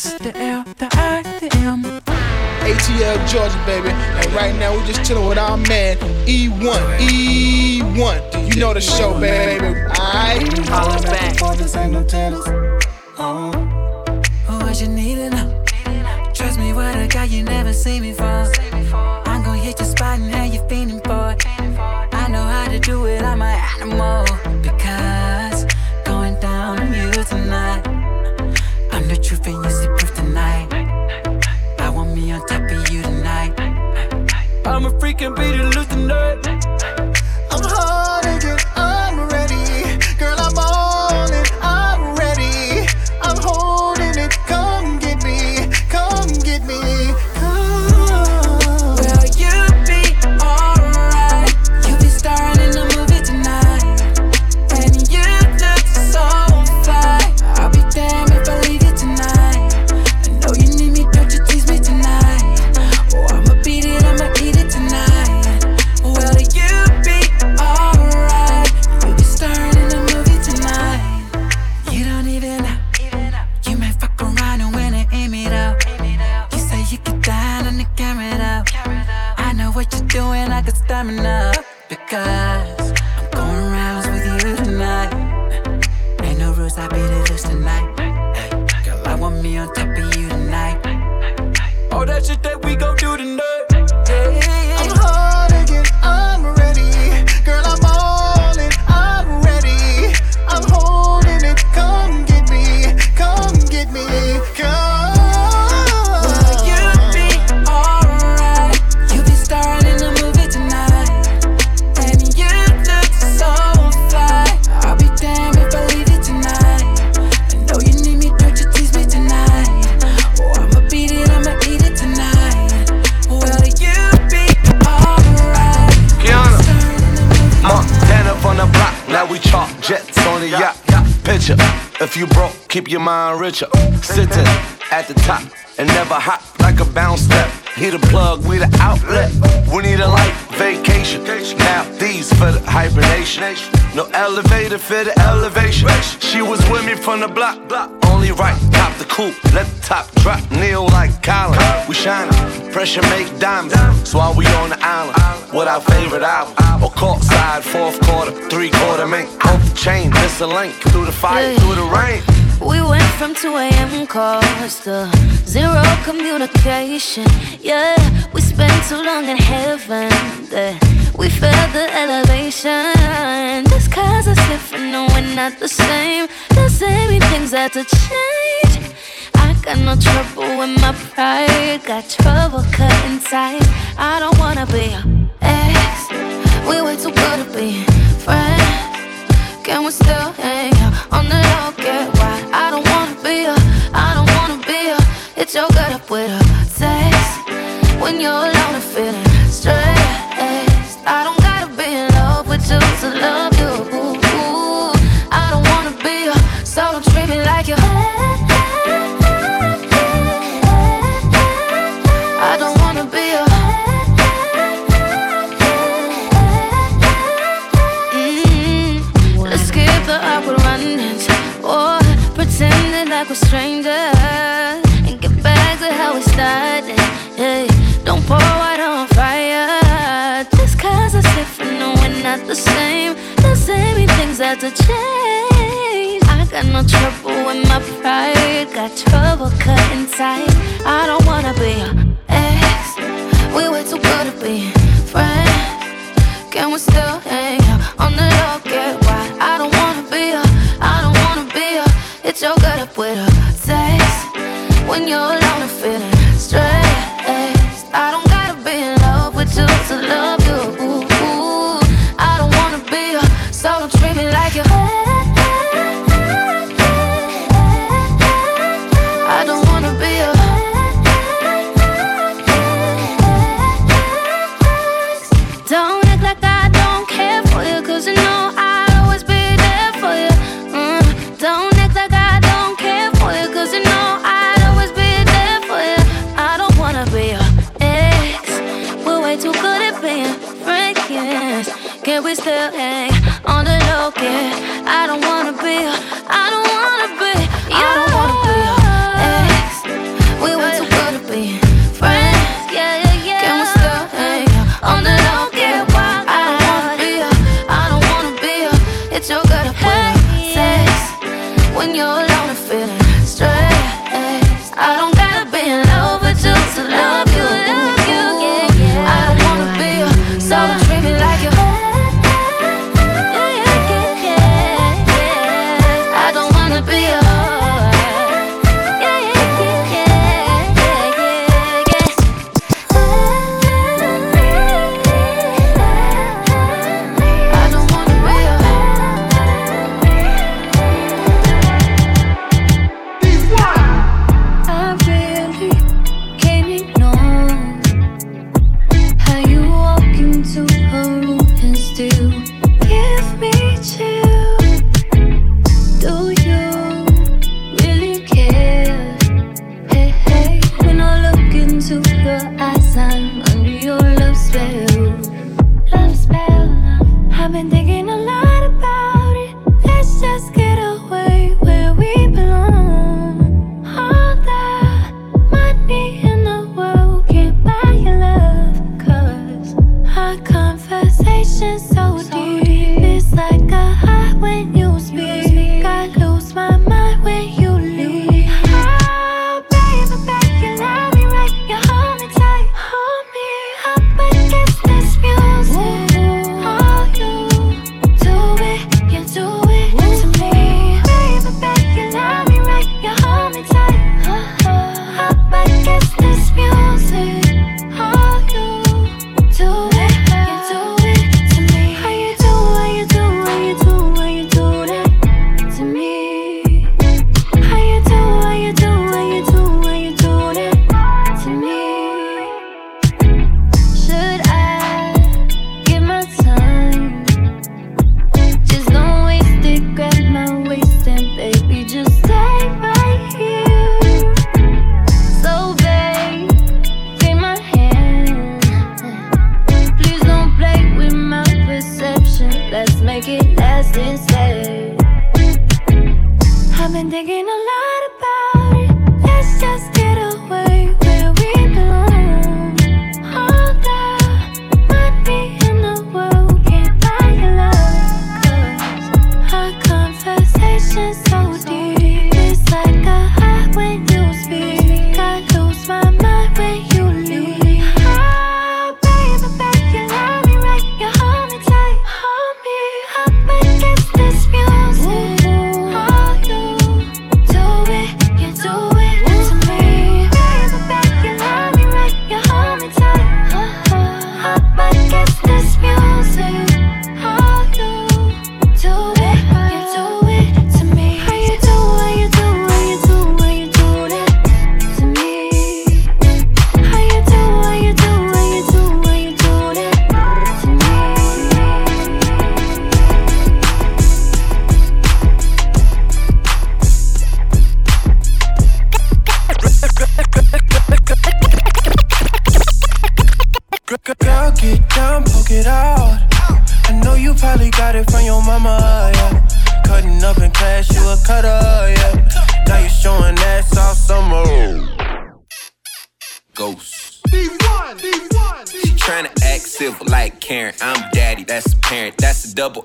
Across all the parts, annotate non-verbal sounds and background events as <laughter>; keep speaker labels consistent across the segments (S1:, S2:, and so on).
S1: It's the S, the L, the I, the M.
S2: ATL Georgia, baby. And right now we just chilling with our man E1. E1. You know the show, baby. Alright?
S1: Holla back.
S3: For this ain't no tennis. Oh.
S1: Oh, what you need to know? Trust me, what a guy you never seen before. I'm I'm a freaking beat it loose tonight.
S3: I'm
S4: keep your mind richer. Sitting at the top and never hop like a bounce step. He the plug, we the outlet. We need a life vacation. Now these for the hibernation. No elevator for the elevation. She was with me from the block. Only right, top the coupe. Let the top drop, kneel like Colin. We shining, pressure make diamonds. So why we on the island with our favorite album. Or court side, fourth quarter, three quarter mink. Off the chain, miss a link through the fire, through the rain.
S5: We went from 2 a.m. calls to zero communication. Yeah, we spent too long in heaven. We felt the elevation. Just cause it's different, no, we're not the same. Doesn't mean things had to change. I got no trouble with my pride. Got trouble cutting ties. I don't wanna be your ex. We way too good to be friends. Can we still hang out when you're alone and feeling stressed. I don't gotta be in love with you to love you. I don't wanna be a, so don't treat like you. I don't wanna be a. Mm, Let's skip the awkward run-ins or pretending like we're strangers things have to change. I got no trouble with my pride, got trouble cutting tight. I don't wanna be your ex. We way too good to be friends. Can we still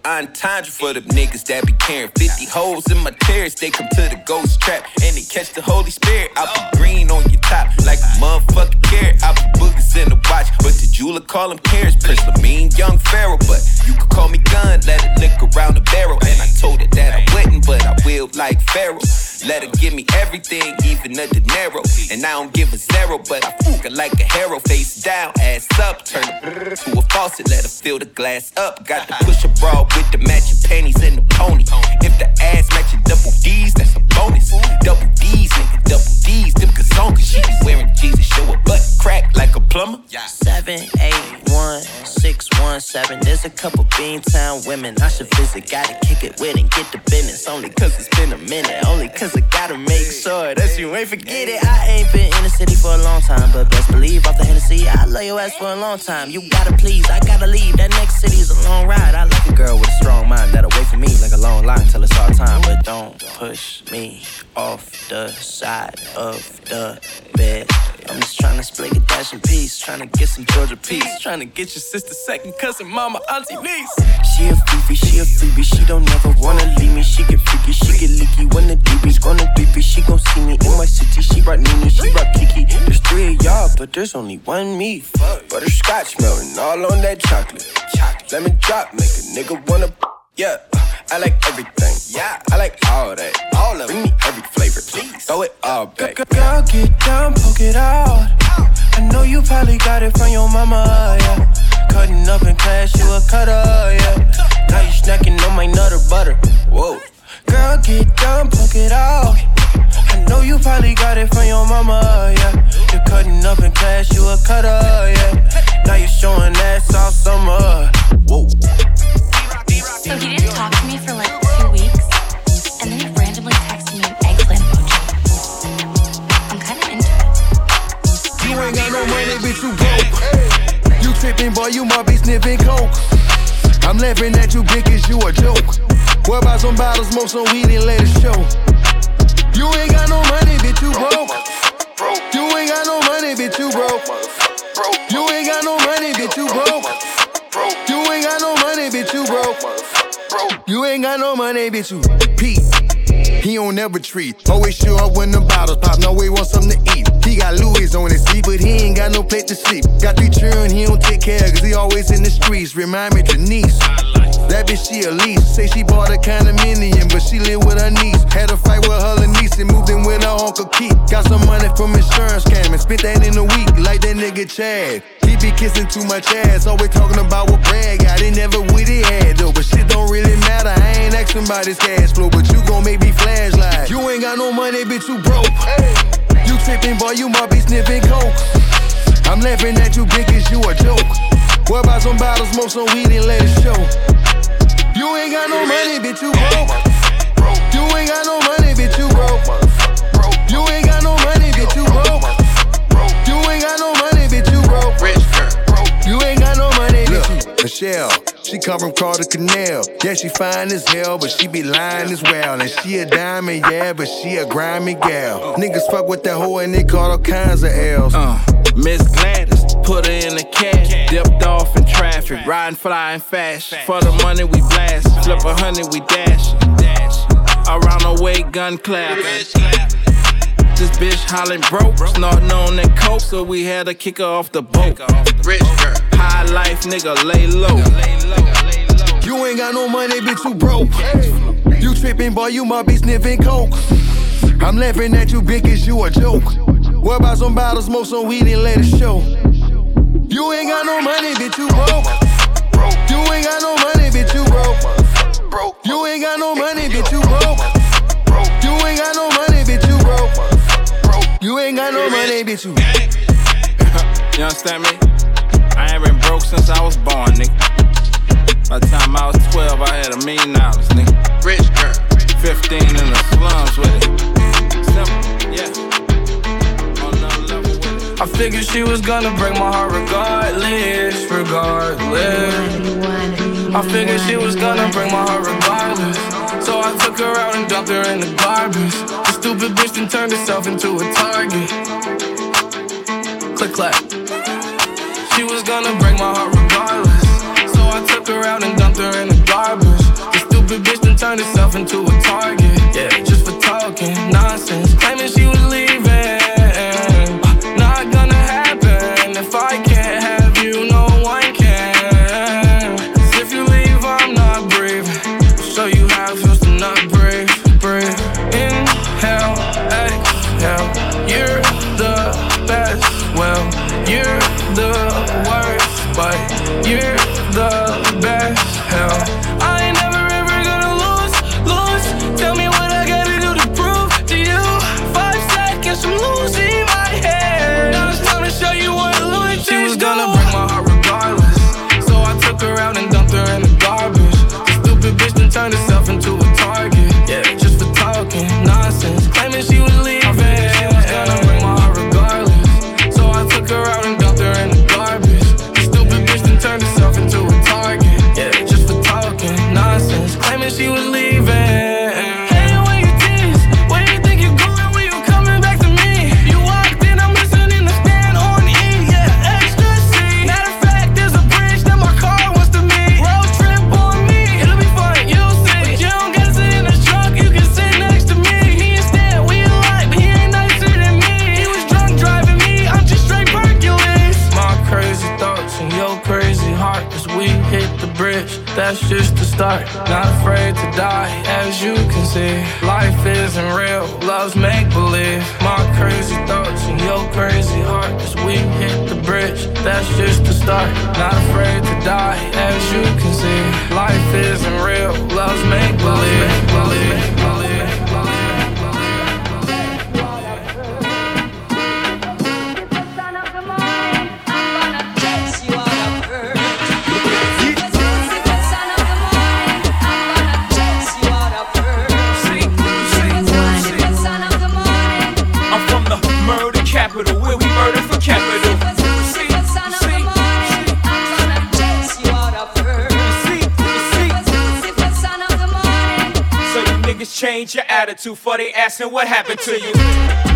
S4: entendre for the niggas that be caring. 50 holes in my terrace, they come to the ghost trap. And they catch the Holy Spirit. I be green on your top like a motherfucking carrot. I be boogers in the watch, but the jeweler call them carrots. Prince mean young Pharaoh, but you could call me gun. Let it lick around the barrel. And I told it that I'm but I will like Pharaoh. Let her give me everything, even a dinero. And I don't give a zero, but I fuck her like a hero. Face down, ass up, turn her to a faucet, let her fill the glass up. Got to push a bra with the matching panties and the pony. If the ass matching double D's, that's a bonus. Double D's, nigga, double D's, them cause She be wearing Jesus, show a butt crack like a plumber.
S6: Seven, eight, one, six, one, seven.
S7: There's a couple Beantown women I should visit. Gotta kick it with and get the business. Only cause it's been a minute. Only cause I gotta make sure that you ain't forget it. I ain't been in the city for a long time, but best believe off the Hennessy, I love your ass for a long time. You gotta please, I gotta leave. That next city's a long ride. I like a girl with a strong mind that'll wait for me like a long line till it's all time. But don't push me off the side of the bed. I'm just trying to split a dash in peace. Trying to get some Georgia peace. Trying to get your sister, second cousin, mama, auntie, niece. She a fifi, she a freebie. She don't never wanna leave me. She get freaky, she get leaky. When the DB's gonna beep it, she gon' see me in my city. She brought Nini, she brought Kiki. There's three of y'all, but there's only one me. Butterscotch melting all on that chocolate. chocolate. Lemon drop, make a nigga wanna. Yeah, I like everything. Yeah, I like all that. All of it. Bring me every flavor, please. Throw it all back. Girl, get down, poke it out. I know you probably got it from your mama, yeah. Cutting up in class, you a cutter, yeah. Now you snacking on my nutter butter. Whoa. Girl, get down, poke it out. I know you probably got it from your mama, yeah. You're cutting up in class, you a cutter, yeah. Now you're showing ass all summer. Whoa.
S8: So he didn't talk to me for like two weeks, and then he randomly texted me an eggplant emoji. I'm kind of into it.
S9: You ain't got no money, bitch, you broke. You tripping, boy, you be sniffing coke. I'm laughing at you, you a joke. About some bottles, smoke some weed and let it show? You ain't got no money, bitch, you broke. You ain't got no money, bitch, you broke. You ain't got no money, bitch, you broke. You ain't got no money, bitch, you broke. You ain't got no money, bitch, you Pete. He don't ever treat. Always show up when the bottles pop. No way want something to eat. He got Louis on his feet, but he ain't got no plate to sleep. Got three children, he don't take care, cause he always in the streets. Remind me, Janice. That bitch, she lease. Say she bought a condominium, but she live with her niece. Had a fight with her niece and moved in with her Uncle Keith. Got some money from insurance scam and spent that in a week, like that nigga Chad. He be kissing too much ass, always talking about what Brad got. They never with it had though, but shit don't really matter. I ain't asking about his cash flow, but you gon' make me flash like you ain't got no money, bitch, you broke. You tripping, boy, you might be sniffing coke. I'm laughing at you, bitch, cause you a joke. What about some bottles, smoke some weed and let it show? You ain't got no money, bitch, you broke. You ain't got no money, bitch, you broke. You ain't got no money, bitch, you broke. You ain't got no money, bitch, you broke. You ain't got no money, bitch, Michelle, she come from Carter Canal. Yeah, she fine as hell, but she be lying as well. And she a diamond, yeah, but she a grimy gal. Niggas fuck with that hoe and they call all kinds of L's.
S10: Uh, Miss Gladys, put her in the cash, dipped off in traffic, riding, flying fast. For the money we blast, flip a hundred we dash. Around the way, gun clap. This bitch hollering broke, snorting on that coke, so we had to kick her off the boat. Rich girl, high life nigga, lay low.
S9: You ain't got no money, bitch, you broke. You tripping, boy, you might be sniffing coke. I'm laughing at you, bitch, cause you a joke. What about some bottles, smoke some weed and let it show? You ain't got no money, bitch, you broke. You ain't got no money, bitch, you broke. You ain't got no money, bitch, you broke. You ain't got no money, bitch, you broke. You ain't got no money, bitch, you. <laughs>
S10: You understand me? I ain't been broke since I was born, nigga. By the time I was 12, I had a million dollars, nigga. Rich girl. 15 in the slums with it. Simple, yeah.
S11: I figured she was gonna break my heart regardless, regardless. I figured she was gonna break my heart regardless. So I took her out and dumped her in the garbage. The stupid bitch then turned herself into a target. Click clack. She was gonna break my heart regardless. So I took her out and dumped her in the garbage. The stupid bitch then turned herself into a target. Yeah, just for talking nonsense, claiming she was leaving. Life isn't real, love's make believe. My crazy thoughts and your crazy heart. As we hit the bridge, that's just the start. Not afraid to die, as you can see. Life isn't real, love's make believe. believe, believe.
S12: Change your attitude for they asking what happened to you.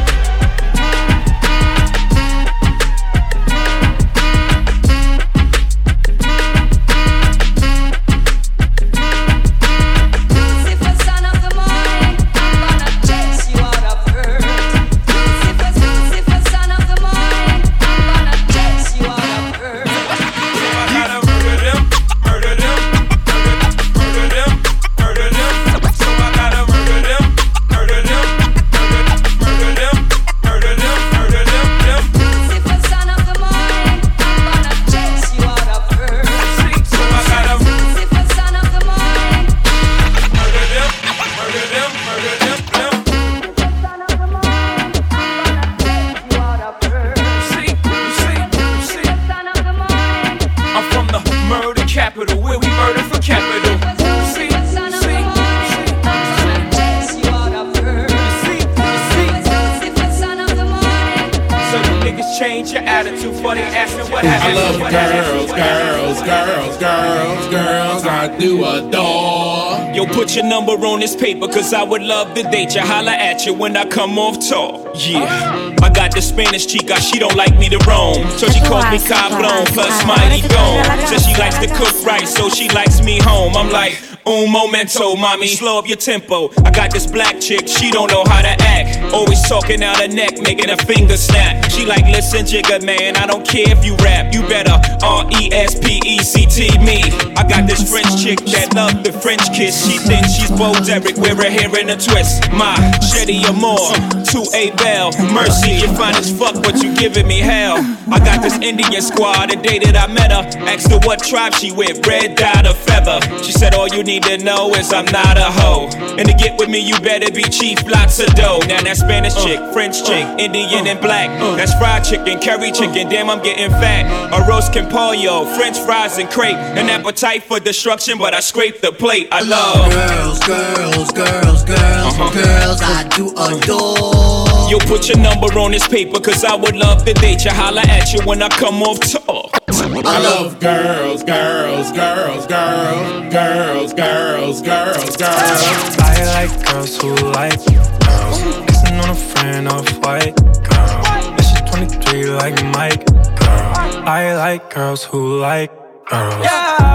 S12: Change your attitude for they asking what
S13: I love
S12: what happened,
S13: girls, girls, girls, girls, girls. I do adore.
S12: Yo, put your number on this paper, cause I would love to date you. Holla at you when I come off tour. Yeah. Oh. I got the Spanish chica, she don't like me to roam. So she calls me Cablon plus Mighty Gone. Says she likes to cook right, so she likes me home. I'm like, un momento, mommy, slow up your tempo. I got this black chick, she don't know how to act. Always talking out her neck, making her finger snap. She like, listen, Jigga, man, I don't care if you rap. You better R E S P E C T me. I got this French chick that love the French kiss. She thinks she's Bo Derek, wear her hair in a twist. My Shetty Amore, to A Bell. Mercy, you fine as fuck, but you giving me hell. I got this Indian squad, the day that I met her. Asked her what tribe she with, red dot or feather. She said, All you need to know is I'm not a hoe. And to get with me, you better be chief, lots of dough. Now that Spanish uh, chick, French chick, uh, Indian uh, and black. That's fried chicken, curry chicken, damn, I'm getting fat. Arroz con pollo, French fries and crepe. An appetite for destruction, but I scrape the plate. I love
S14: girls, girls, girls, girls, uh-huh. girls. I do adore.
S12: Yo, put your number on this paper, cause I would love to date you. Holla at you when I come off tour.
S13: I love girls, girls, girls, girls, girls, girls, girls, girls.
S6: I like girls who like girls. Kissing on a friend of white girl. And she 23 like Mike. Girl. I like girls who like girls. Yeah,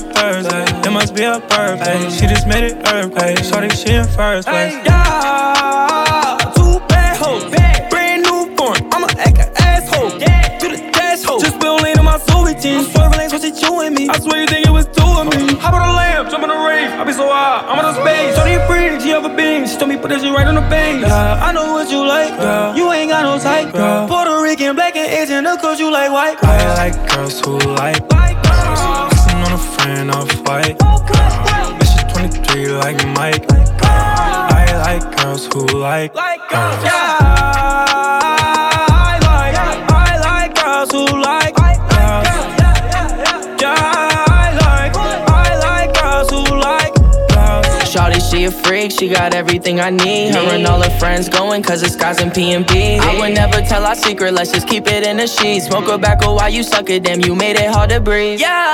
S6: like Thursday, it must be a birthday. She just made it earthquake. Shorty, she in first place. Yeah, two bad hoes, brand new form. I'ma act an asshole. Do the dash hoe. Just will lean in my soul routine. Swerving lanes, what she chewing me. I swear you think it was two of me. Hop on jump on the rave. I be so high, I'm on space. Shorty free, she have a beam. She told me put this shit right on the base. Yeah, I know what you like, girl. You ain't got no type, girl. Puerto Rican, black and Asian, of course you like white. Girl. I like girls who like girls. Kissing on a friend of white. Girl. 23 like Mike. Girl. I like girls who like uh, girls. Yeah, I like, I like girls who like girls. Yeah, I like, I like girls who like girls.
S15: Shawty, she a freak, she got everything I need. Her and all her friends going, cause it's guys in P&B. I would never tell our secret, let's just keep it in the sheets. Smoke a tobacco while you suck it, damn, you made it hard to breathe. Yeah,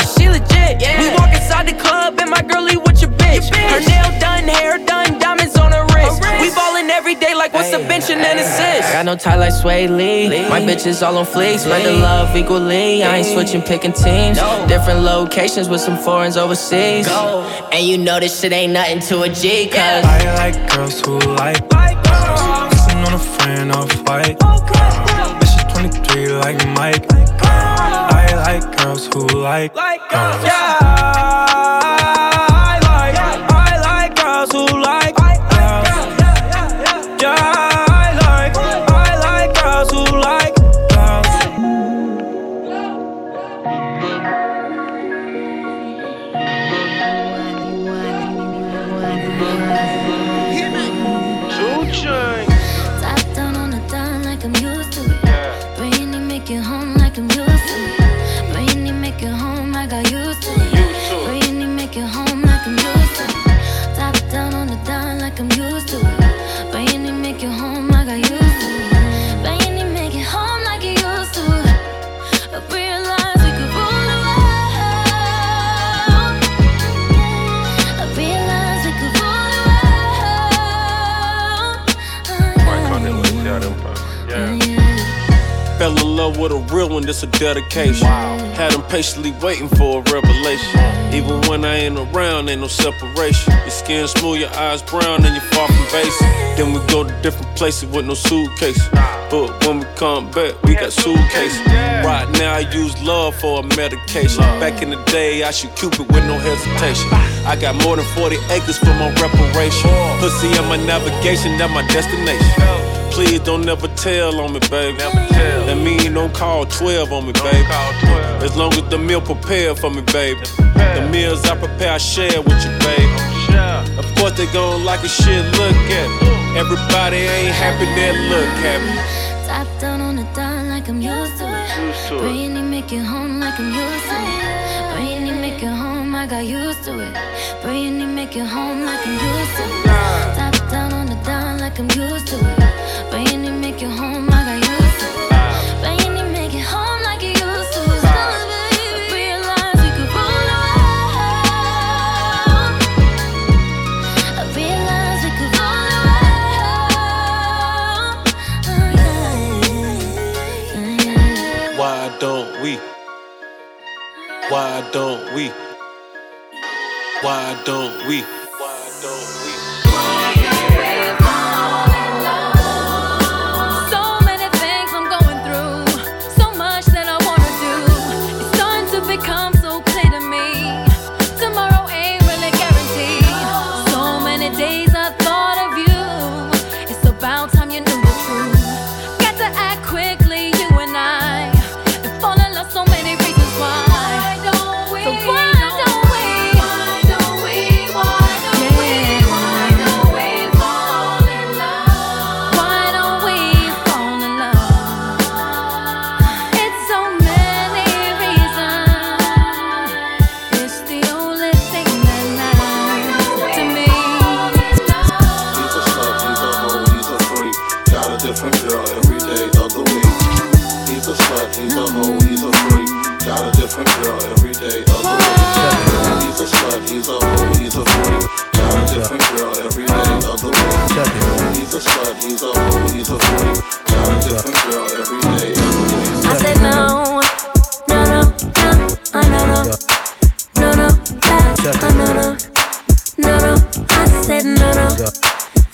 S15: she legit. We walk inside the club, and my girlie with your bitch. Her nail done, hair done, diamonds on her wrist. We ballin' every every day like what's a bench and an assist. Got no tie like Swae Lee. My bitches all on fleek, spread the love equally. I ain't switching, picking teams. Different locations with some foreigns overseas. And you know this shit ain't nothing to a G, cause
S6: I like girls who like girls. Kissing on a friend off white. Bitch, 23 like Mike like girls who like, like girls. Yeah.
S16: With a real one, this a dedication. Had them patiently waiting for a revelation. Even when I ain't around, ain't no separation. Your skin smooth, your eyes brown, and you're far from basic. Then we go to different places with no suitcase. But when we come back, we got suitcases. Right now, I use love for a medication. Back in the day, I shoot Cupid with no hesitation. I got more than 40 acres for my reparation. Pussy on my navigation, that's my destination. Please don't never tell on me, baby. That mean don't call 12 on me, baby. As long as the meal prepared for me, baby. The meals I prepare, I share with you, baby. Of course they gon' like a shit, look at me. Everybody ain't happy, they look happy.
S5: Top down on the dime like I'm used to it. Brainy make it home like I'm used to it. Brainy make it home, I got used to it. Brainy make it home like I'm used to it. Top down on the dime like I'm used to it. Home, used to it. Home like used to we could rule the world. I we could rule the world.
S16: Oh, Why don't we? Why don't we?
S1: Why don't we?
S5: I said no,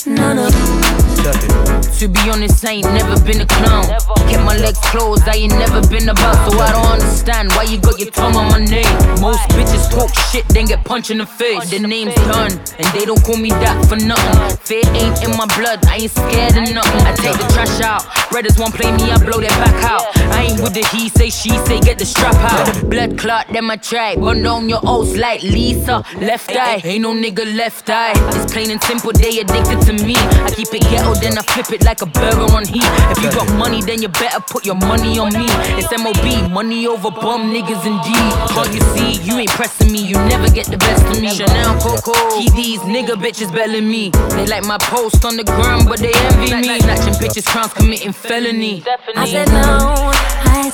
S5: no, no, no.
S17: To be honest, I ain't never been a clown. Kept my legs closed, I ain't never been about. So I don't understand why you got your tongue on my name. Most bitches talk shit, then get punched in the face. The name's done, and they don't call me that for nothing. Fear ain't in my blood, I ain't scared of nothing. I take the trash out. Brothers won't play me, I blow their back out. I ain't with the he say, she say, get the strap out. Blood clot, then my tribe. Run down your oats like Lisa. Left eye, ain't no nigga left eye. It's plain and simple, they addicted to me. I keep it ghetto, then I flip it like a burger on heat. If you got money, then you better put your money on me. It's MOB, money over bum niggas indeed. Can't you see, you ain't pressing me, you never get the best of me. Chanel Coco, keep these nigga bitches belling me. They like my post on the ground, but they envy me. Snatching bitches, crowns committing felony.
S5: I said no, I